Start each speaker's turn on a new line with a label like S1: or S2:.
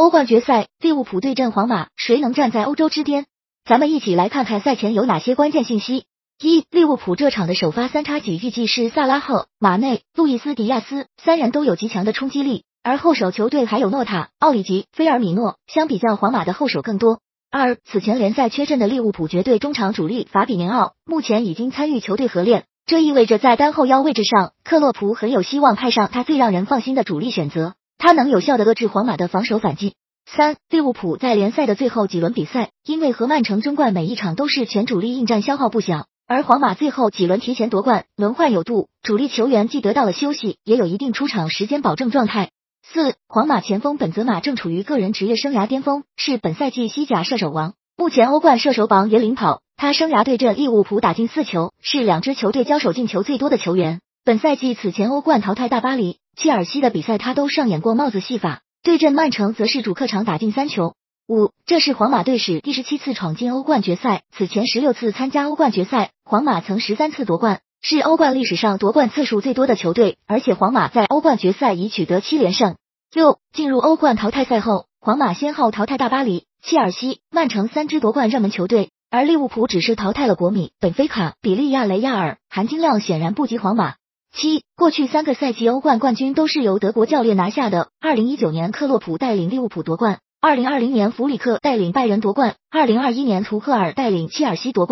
S1: 欧冠决赛，利物浦对阵皇马，谁能站在欧洲之巅？咱们一起来看看赛前有哪些关键信息。一、利物浦这场的首发三叉戟预计是萨拉赫、马内、路易斯·迪亚斯，三人都有极强的冲击力，而后手球队还有诺塔、奥里吉、菲尔米诺，相比较皇马的后手更多。二、此前联赛缺阵的利物浦绝对中场主力法比尼奥，目前已经参与球队合练，这意味着在单后腰位置上，克洛普很有希望派上他最让人放心的主力选择，他能有效的遏制皇马的防守反击。三、利物浦在联赛的最后几轮比赛，因为和曼城争冠每一场都是全主力应战，消耗不小。而皇马最后几轮提前夺冠，轮换有度，主力球员既得到了休息，也有一定出场时间保证状态。四，皇马前锋本泽马正处于个人职业生涯巅峰，是本赛季西甲射手王，目前欧冠射手榜也领跑。他生涯对阵利物浦打进四球，是两支球队交手进球最多的球员。本赛季此前欧冠淘汰大巴黎、切尔西的比赛，他都上演过帽子戏法。对阵曼城则是主客场打进三球。五，这是皇马队史第十七次闯进欧冠决赛，此前十六次参加欧冠决赛，皇马曾十三次夺冠，是欧冠历史上夺冠次数最多的球队，而且皇马在欧冠决赛已取得七连胜。六，进入欧冠淘汰赛后，皇马先后淘汰大巴黎、切尔西、曼城三支夺冠热门球队，而利物浦只是淘汰了国米、本菲卡、比利亚雷亚尔，含金量显然不及皇马。七，过去三个赛季欧冠冠军都是由德国教练拿下的，二零一九年克洛普带领利物浦夺冠。二零二零年，弗里克带领拜仁夺冠；二零二一年，图赫尔带领切尔西夺冠。